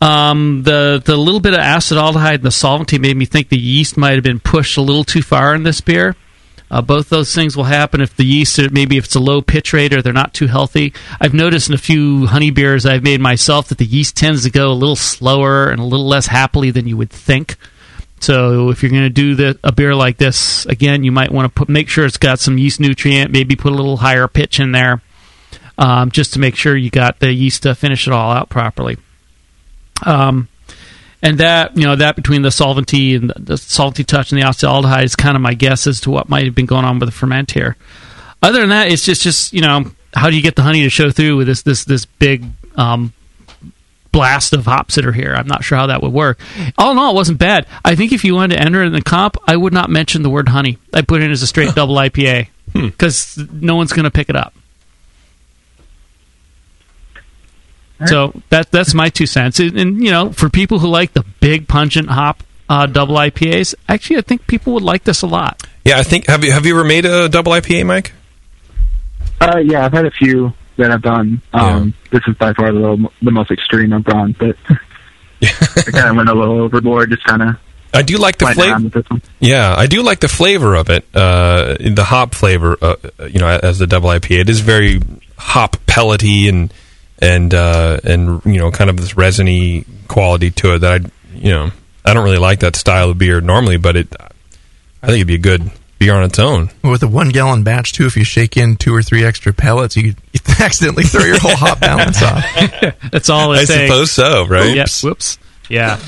Um, the the little bit of acetaldehyde and the solventy made me think the yeast might have been pushed a little too far in this beer. Uh, both those things will happen if the yeast, maybe if it's a low pitch rate or they're not too healthy. I've noticed in a few honey beers I've made myself that the yeast tends to go a little slower and a little less happily than you would think. So if you're going to do the, a beer like this again, you might want to put make sure it's got some yeast nutrient. Maybe put a little higher pitch in there, um, just to make sure you got the yeast to finish it all out properly. Um, and that you know that between the solventy and the, the salty touch and the acetaldehyde is kind of my guess as to what might have been going on with the ferment here. Other than that, it's just just you know how do you get the honey to show through with this this this big um, blast of hops that are here. I'm not sure how that would work. All in all, it wasn't bad. I think if you wanted to enter in the comp, I would not mention the word honey. I put it in as a straight <laughs> double IPA because no one's going to pick it up. So that that's my two cents. And, and, you know, for people who like the big pungent hop uh, double IPAs, actually, I think people would like this a lot. Yeah, I think have you have you ever made a double IPA, Mike? Uh, yeah, I've had a few that I've done. Um, This is by far the, the most extreme I've gone, but <laughs> I kind of went a little overboard, just kind of I do like the flavor. around with this one. Yeah, I do like the flavor of it. Uh, the hop flavor, uh, you know, as the double IPA, it is very hop pellety and and uh, and you know, kind of this resiny quality to it that I, you know, I don't really like that style of beer normally, but it, I think it'd be a good beer on its own. With a one gallon batch too, if you shake in two or three extra pellets, you, you <laughs> accidentally throw your whole hop balance off. <laughs> That's all I it's saying. suppose so, right? Yep. Whoops. Yeah.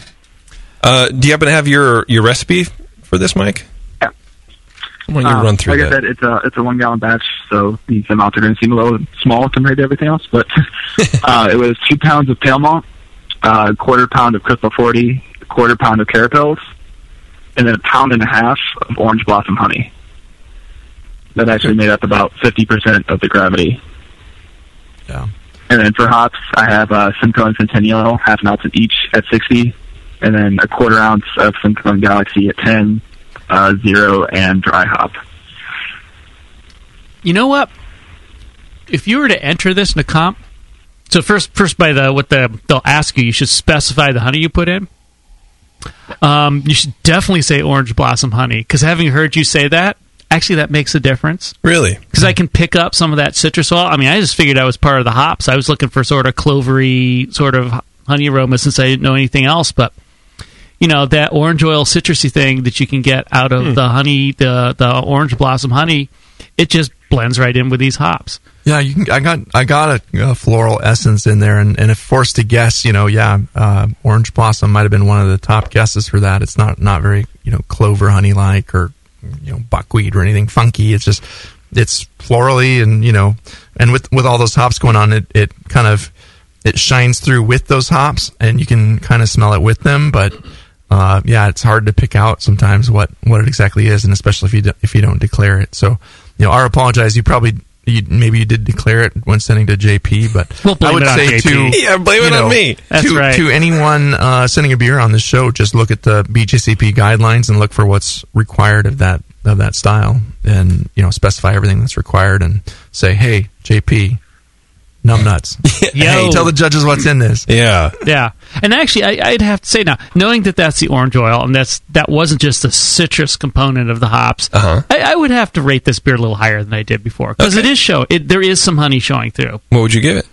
Uh, do you happen to have your your recipe for this, Mike? Yeah. Why don't you Um, run through like that? I said, it's a it's a one gallon batch, so these amounts are going to seem a little small compared to everything else. But <laughs> uh, it was two pounds of pale malt, uh, a quarter pound of Crystal Forty, a quarter pound of Carapils, and then a pound and a half of orange blossom honey. That actually made up about fifty percent of the gravity. Yeah. And then for hops, I have uh, Simcoe and Centennial, half an ounce of each at 60, and then a quarter ounce of Simcoe and Galaxy at 10, uh, zero, and dry hop. You know what? If you were to enter this in a comp, so first, first by the what the they'll ask you, you should specify the honey you put in. Um, you should definitely say orange blossom honey because having heard you say that, actually that makes a difference Really? because I can pick up some of that citrus oil. I mean, I just figured I was part of the hops. I was looking for sort of clovery, sort of honey aroma since I didn't know anything else. But you know that orange oil citrusy thing that you can get out of the honey, the the orange blossom honey, it just blends right in with these hops. Yeah, you can. I got I got a, a floral essence in there, and, and if forced to guess, you know, yeah, uh, orange blossom might have been one of the top guesses for that. It's not not very you know clover honey like or you know buckwheat or anything funky. It's just it's florally and you know, and with with all those hops going on, it it kind of it shines through with those hops, and you can kind of smell it with them, but. Uh, yeah, it's hard to pick out sometimes what, what it exactly is, and especially if you do, if you don't declare it. So, you know, I apologize. You probably you, maybe you did declare it when sending to JP, but We'll blame I would it on say JP. to Yeah, blame you it on me. That's to, right. to anyone uh, sending a beer on the show, just look at the BJCP guidelines and look for what's required of that of that style, and you know specify everything that's required, and say, hey, JP, numbnuts, <laughs> Yo. hey, tell the judges what's in this. Yeah. Yeah, and actually, I, I'd have to say now, knowing that that's the orange oil and that's that wasn't just the citrus component of the hops, Uh-huh. I, I would have to rate this beer a little higher than I did before because Okay. it is show it. There is some honey showing through. What would you give it?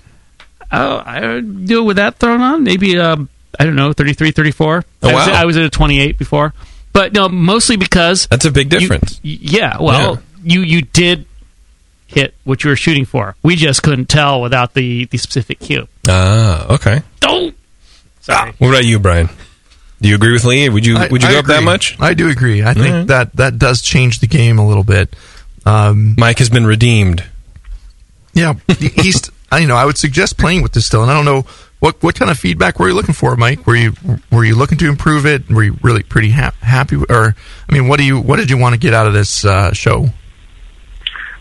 Oh, I would do it with that thrown on. Maybe um, I don't know, 33, 34. Oh, I, was, wow. I was at a twenty eight before, but no, mostly because That's a big difference. y- yeah, well, Yeah. you you did hit what you were shooting for. We just couldn't tell without the the specific cue. Ah, okay. Don't. Sorry. What about you, Brian? Do you agree with Lee? Would you I- would you I go up that much? I do agree. I think Alright. that that does change the game a little bit. Um, Mike has been redeemed. Yeah, he's. <laughs> I you know I would suggest playing with this still, and I don't know what what kind of feedback were you looking for, Mike? Were you were you looking to improve it? Were you really pretty ha- happy? Or I mean, what do you what did you want to get out of this uh, show?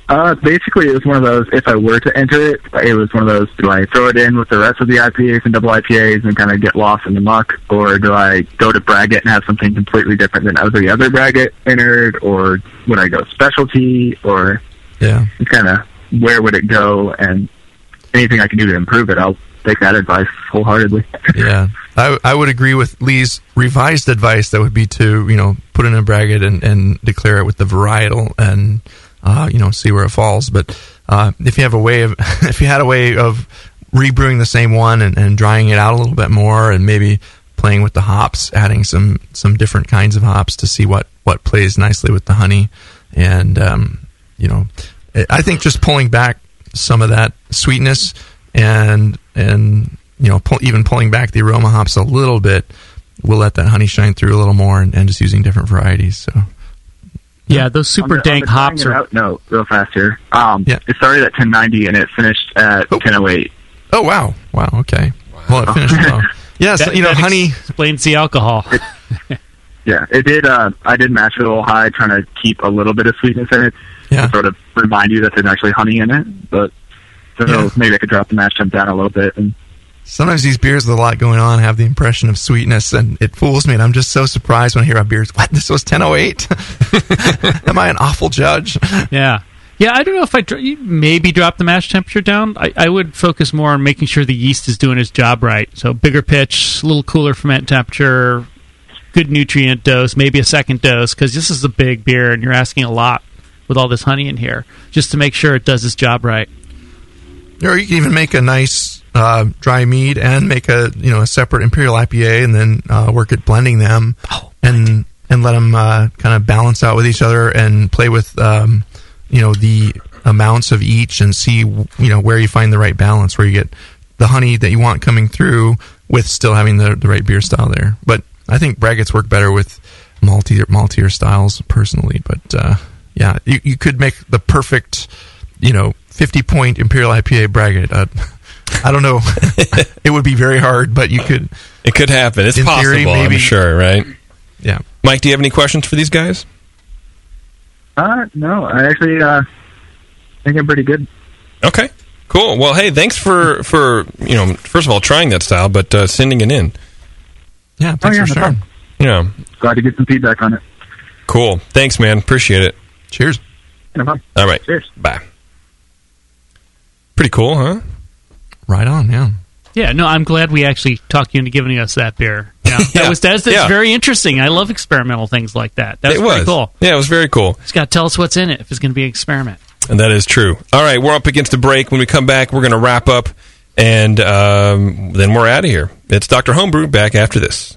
Uh, basically, it was one of those. If I were to enter it, it was one of those. Do I throw it in with the rest of the IPAs and double IPAs and kind of get lost in the muck, or do I go to Braggot and have something completely different than every other Braggot entered, or would I go specialty, or Yeah, kind of where would it go? And anything I can do to improve it, I'll take that advice wholeheartedly. <laughs> yeah. I I would agree with Lee's revised advice. That would be to you know put in a braggot and, and declare it with the varietal and uh, you know see where it falls. But uh, if you have a way of <laughs> if you had a way of rebrewing the same one and, and drying it out a little bit more and maybe playing with the hops, adding some some different kinds of hops to see what what plays nicely with the honey, and um, you know, I think just pulling back some of that sweetness and and you know pull, even pulling back the aroma hops a little bit will let that honey shine through a little more and, and just using different varieties. So Yeah, those super the- dank hops are. out note, real fast here. Um, Yeah. It started at 1090 and it finished at Oh. 1008. oh wow wow okay well it finished well. <laughs> Yes, That- you know that honey. explains the alcohol. Yeah, it did. Uh, I did mash it a little high, trying to keep a little bit of sweetness in it, Yeah. to sort of remind you that there's actually honey in it. But so Yeah. maybe I could drop the mash temp down a little bit. And Sometimes these beers with a lot going on have the impression of sweetness, and it fools me. And I'm just so surprised when I hear about beers. What? This was 1008? <laughs> Am I an awful judge? Yeah. Yeah, I don't know if I dr- maybe drop the mash temperature down. I, I would focus more on making sure the yeast is doing its job right. So bigger pitch, a little cooler ferment temperature, good nutrient dose, maybe a second dose because this is a big beer and you're asking a lot with all this honey in here just to make sure it does its job right. Or you can even make a nice uh, dry mead and make a you know a separate imperial IPA and then uh, work at blending them and and let them uh, kind of balance out with each other and play with um, you know the amounts of each and see you know where you find the right balance where you get the honey that you want coming through with still having the, the right beer style there. But I think braggots work better with maltier maltier styles personally. But uh, yeah, you, you could make the perfect you know 50 point imperial IPA braggot. Uh, I don't know. <laughs> it would be very hard, but you could. It could happen. It's possible, theory, I'm maybe- sure, right? Yeah. Mike, do you have any questions for these guys? Uh, no, I actually uh, think I'm pretty good. Okay, cool. Well, hey, thanks for for you know first of all trying that style, but uh, sending it in. Yeah, Oh, thanks yeah, for no sharing. problem. Yeah, Glad to get some feedback on it. cool. Thanks, man. Appreciate it. Cheers. No. All right, Cheers. bye. Pretty cool, huh? Right on. Yeah. Yeah, no, I'm glad we actually talked you into giving us that beer. Yeah, <laughs> Yeah, that was that's, that's yeah. very interesting. I love experimental things like that. That's it was cool. Yeah, it was very cool. Just got to tell us what's in it if it's going to be an experiment. And that is true. All right, we're up against the break. When we come back, we're going to wrap up, and um, then we're out of here. It's Dr. Homebrew back after this.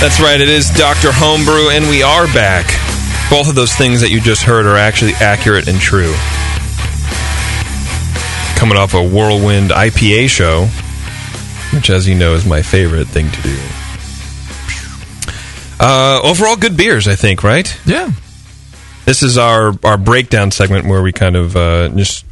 That's right. It is Dr. Homebrew, and we are back. Both of those things that you just heard are actually accurate and true. Coming off a whirlwind IPA show, which, as you know, is my favorite thing to do. Uh, overall, good beers, I think, right? Yeah. This is our, our breakdown segment where we kind of uh, just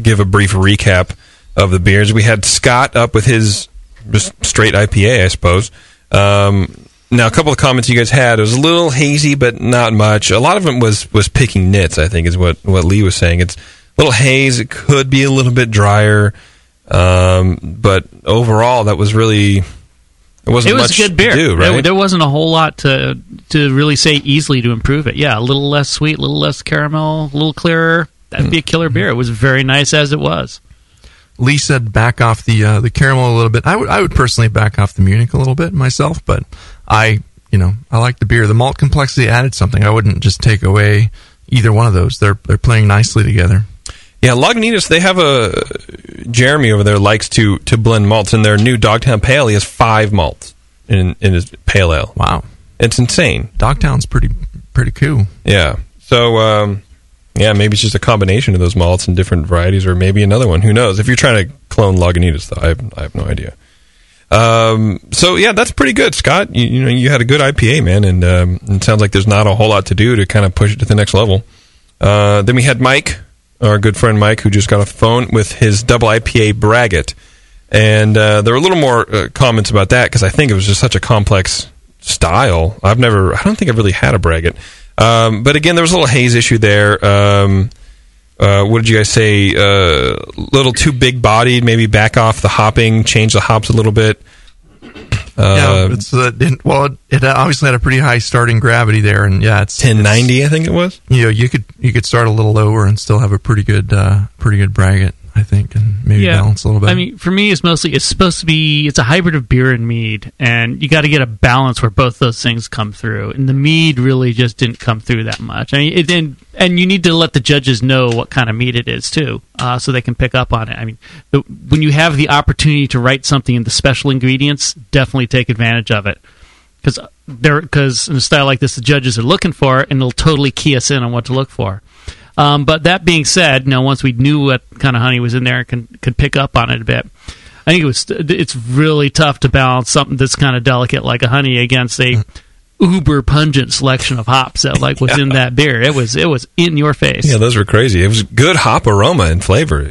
give a brief recap of the beers. We had Scott up with his just straight IPA, I suppose. Um, now, a couple of comments you guys had. It was a little hazy, but not much. A lot of it was was picking nits. I think is what what Lee was saying. It's a little haze. It could be a little bit drier, um, but overall, that was really it wasn't It was much good beer. to do, There- right? there, wasn't a whole lot to to really say easily to improve it. Yeah, a little less sweet, a little less caramel, a little clearer. That'd be a killer beer. It was very nice as it was. Lee said back off the uh, the caramel a little bit. I would I would personally back off the Munich a little bit myself, but I you know I like the beer. The malt complexity added something. I wouldn't just take away either one of those. They're they're playing nicely together. Yeah, Lagunitas, they have a Jeremy over there likes to to blend malts in their new Dogtown Pale. He has five malts in in his pale ale. Wow, it's insane. Dogtown's pretty pretty cool. Yeah. So um, yeah, maybe it's just a combination of those malts and different varieties, or maybe another one. Who knows? If you're trying to clone Lagunitas, though, I have, I have no idea. Um, so yeah, that's pretty good, Scott. You, you know, you had a good IPA, man, and um, it sounds like there's not a whole lot to do to kind of push it to the next level. Uh, then we had Mike, our good friend Mike, who just got a phone with his double IPA braggot, and uh, there were a little more uh, comments about that because I think it was just such a complex style. I've never, I don't think I've really had a braggot, um, but again, there was a little haze issue there. Um, uh, what did you guys say? A uh, little too big bodied. Maybe back off the hopping, change the hops a little bit. Uh, yeah, it's uh, it, well, it, it obviously had a pretty high starting gravity there, and yeah, it's 1090, I think it was. You know, you could you could start a little lower and still have a pretty good uh, pretty good braggot, I think, and maybe balance a little bit. I mean, for me, it's mostly it's supposed to be it's a hybrid of beer and mead, and you got to get a balance where both those things come through. And the mead really just didn't come through that much. I mean, it didn't, and you need to let the judges know what kind of mead it is too, uh, so they can pick up on it. I mean, the, when you have the opportunity to write something in the special ingredients, definitely take advantage of it. Because they're because in a style like this, the judges are looking for it, and it'll totally key us in on what to look for. Um, but that being said, you know, once we knew what kind of honey was in there, can could pick up on it a bit. I think it was it's really tough to balance something that's kind of delicate like a honey against a uber pungent selection of hops that like was in that beer. It was it was in your face. Yeah, those were crazy. It was good hop aroma and flavor.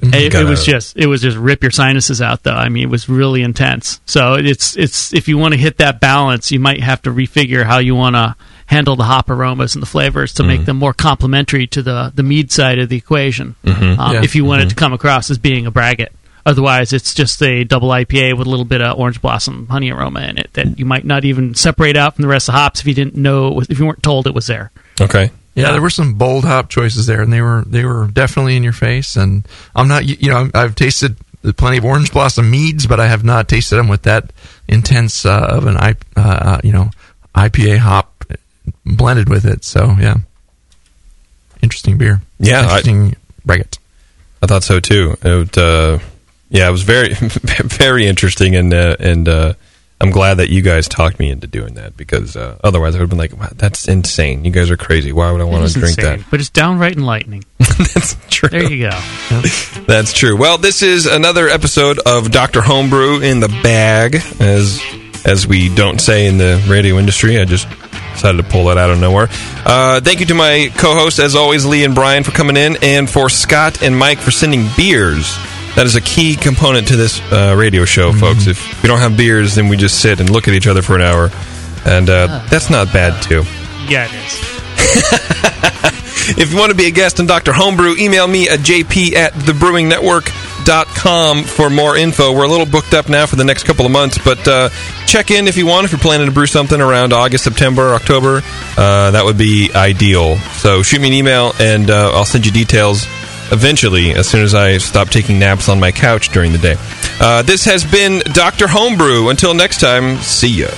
It, it was just it was just rip your sinuses out though. I mean, it was really intense. So it's it's if you want to hit that balance, you might have to refigure how you want to handle the hop aromas and the flavors to make them more complementary to the the mead side of the equation. Mhm. Um, Yeah. If you want it to come across as being a braggot. Otherwise, it's just a double IPA with a little bit of orange blossom honey aroma in it that you might not even separate out from the rest of the hops if you didn't know it was, if you weren't told it was there. Okay. Yeah, there were some bold hop choices there, and they were they were definitely in your face. And I'm not, you you know, I've tasted plenty of orange blossom meads, but I have not tasted them with that intense uh, of an I, uh, you know, IPA hop blended with it. So yeah, interesting beer. Yeah, I- interesting braggot. I thought so too. It, uh, yeah, it was very, <laughs> very interesting, and uh, and uh, I'm glad that you guys talked me into doing that because uh, otherwise I would have been like, wow, "That's insane! You guys are crazy. Why would I want to drink insane, that?" But it's downright enlightening. <laughs> That's true. There you go. That's true. Well, this is another episode of Doctor Homebrew in the bag, as as we don't say in the radio industry. I just decided to pull that out of nowhere. Uh, thank you to my co-hosts, as always, Lee and Brian, for coming in, and for Scott and Mike for sending beers. That is a key component to this uh, radio show, folks. If we don't have beers, then we just sit and look at each other for an hour, and uh, that's not bad too. Yeah, it is. <laughs> If you want to be a guest on Dr. Homebrew, email me at jp at thebrewingnetwork.com for more info. We're a little booked up now for the next couple of months, but uh, check in if you want, if you're planning to brew something around August, September, October. Uh, that would be ideal. So shoot me an email and uh, I'll send you details eventually as soon as I stop taking naps on my couch during the day. Uh, this has been Dr. Homebrew. Until next time, see ya.